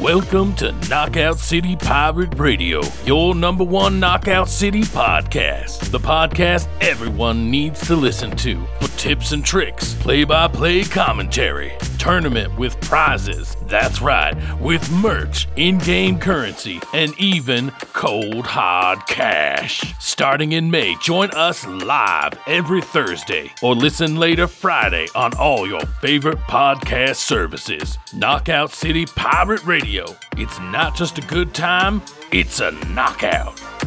Welcome to Knockout City Pirate Radio, your number one Knockout City podcast. The podcast everyone needs to listen to for tips and tricks, play by play commentary, tournament with prizes. That's right, with merch, in game currency, and even cold hard cash. Starting in May, join us live every Thursday or listen later Friday on all your favorite podcast services. Knockout City Pirate Radio. It's not just a good time, it's a knockout.